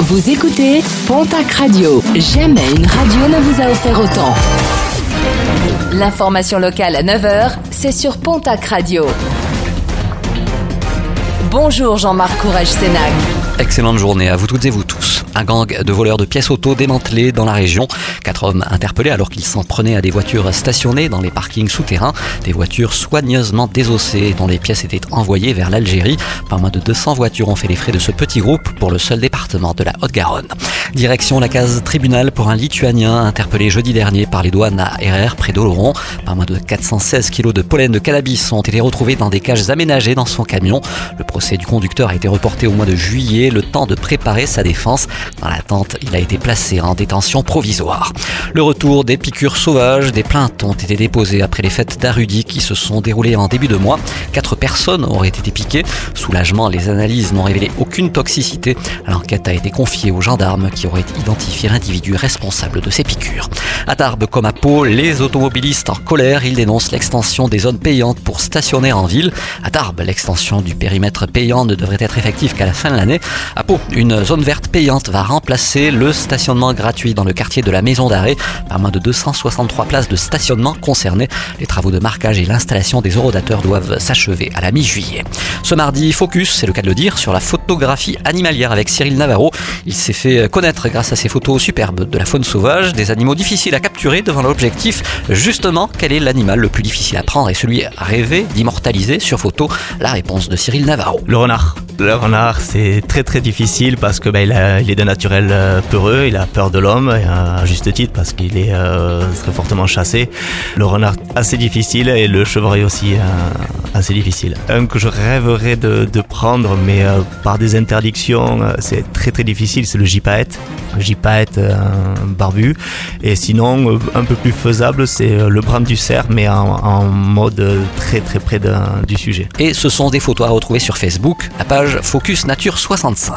Vous écoutez Pontac Radio. Jamais une radio ne vous a offert autant. L'information locale à 9h, c'est sur Pontac Radio. Bonjour Jean-Marc Courage Sénac. Excellente journée à vous toutes et vous tous. Un gang de voleurs de pièces auto démantelé dans la région. Quatre hommes interpellés alors qu'ils s'en prenaient à des voitures stationnées dans les parkings souterrains. Des voitures soigneusement désossées dont les pièces étaient envoyées vers l'Algérie. Pas moins de 200 voitures ont fait les frais de ce petit groupe pour le seul département de la Haute-Garonne. Direction la case tribunal pour un Lituanien interpellé jeudi dernier par les douanes à RR près d'Oloron. Pas moins de 416 kilos de pollen de cannabis ont été retrouvés dans des cages aménagées dans son camion. Le procès du conducteur a été reporté au mois de juillet le temps de préparer sa défense. Dans l'attente, il a été placé en détention provisoire. Le retour des piqûres sauvages, des plaintes ont été déposées après les fêtes d'Arudi qui se sont déroulées en début de mois. Quatre personnes auraient été piquées. Soulagement, les analyses n'ont révélé aucune toxicité. L'enquête a été confiée aux gendarmes qui auraient identifié l'individu responsable de ces piqûres. À Tarbes comme à Pau, les automobilistes en colère, ils dénoncent l'extension des zones payantes pour stationner en ville. À Tarbes, l'extension du périmètre payant ne devrait être effective qu'à la fin de l'année. À Pau, une zone verte payante va remplacer le stationnement gratuit dans le quartier de la Maison d'Arrêt. Pas moins de 263 places de stationnement concernées. Les travaux de marquage et l'installation des horodateurs doivent s'achever à la mi-juillet. Ce mardi, focus, c'est le cas de le dire, sur la photographie animalière avec Cyril Navarro. Il s'est fait connaître grâce à ses photos superbes de la faune sauvage, des animaux difficiles à capturer devant l'objectif. Justement, quel est l'animal le plus difficile à prendre et celui rêvé d'immortaliser sur photo? La réponse de Cyril Navarro. Le renard. Le renard, c'est très très difficile parce que ben, il, est naturel euh, peureux, il a peur de l'homme, à juste titre parce qu'il est euh, très fortement chassé. Le renard, assez difficile et le chevreuil aussi euh, assez difficile. Un que je rêverais de, prendre, mais par des interdictions, c'est très très difficile, c'est le gypaète. Le barbu. Et sinon, un peu plus faisable, c'est le brame du cerf, mais en, mode très très près du sujet. Et ce sont des photos à retrouver sur Facebook, la page Focus Nature 65.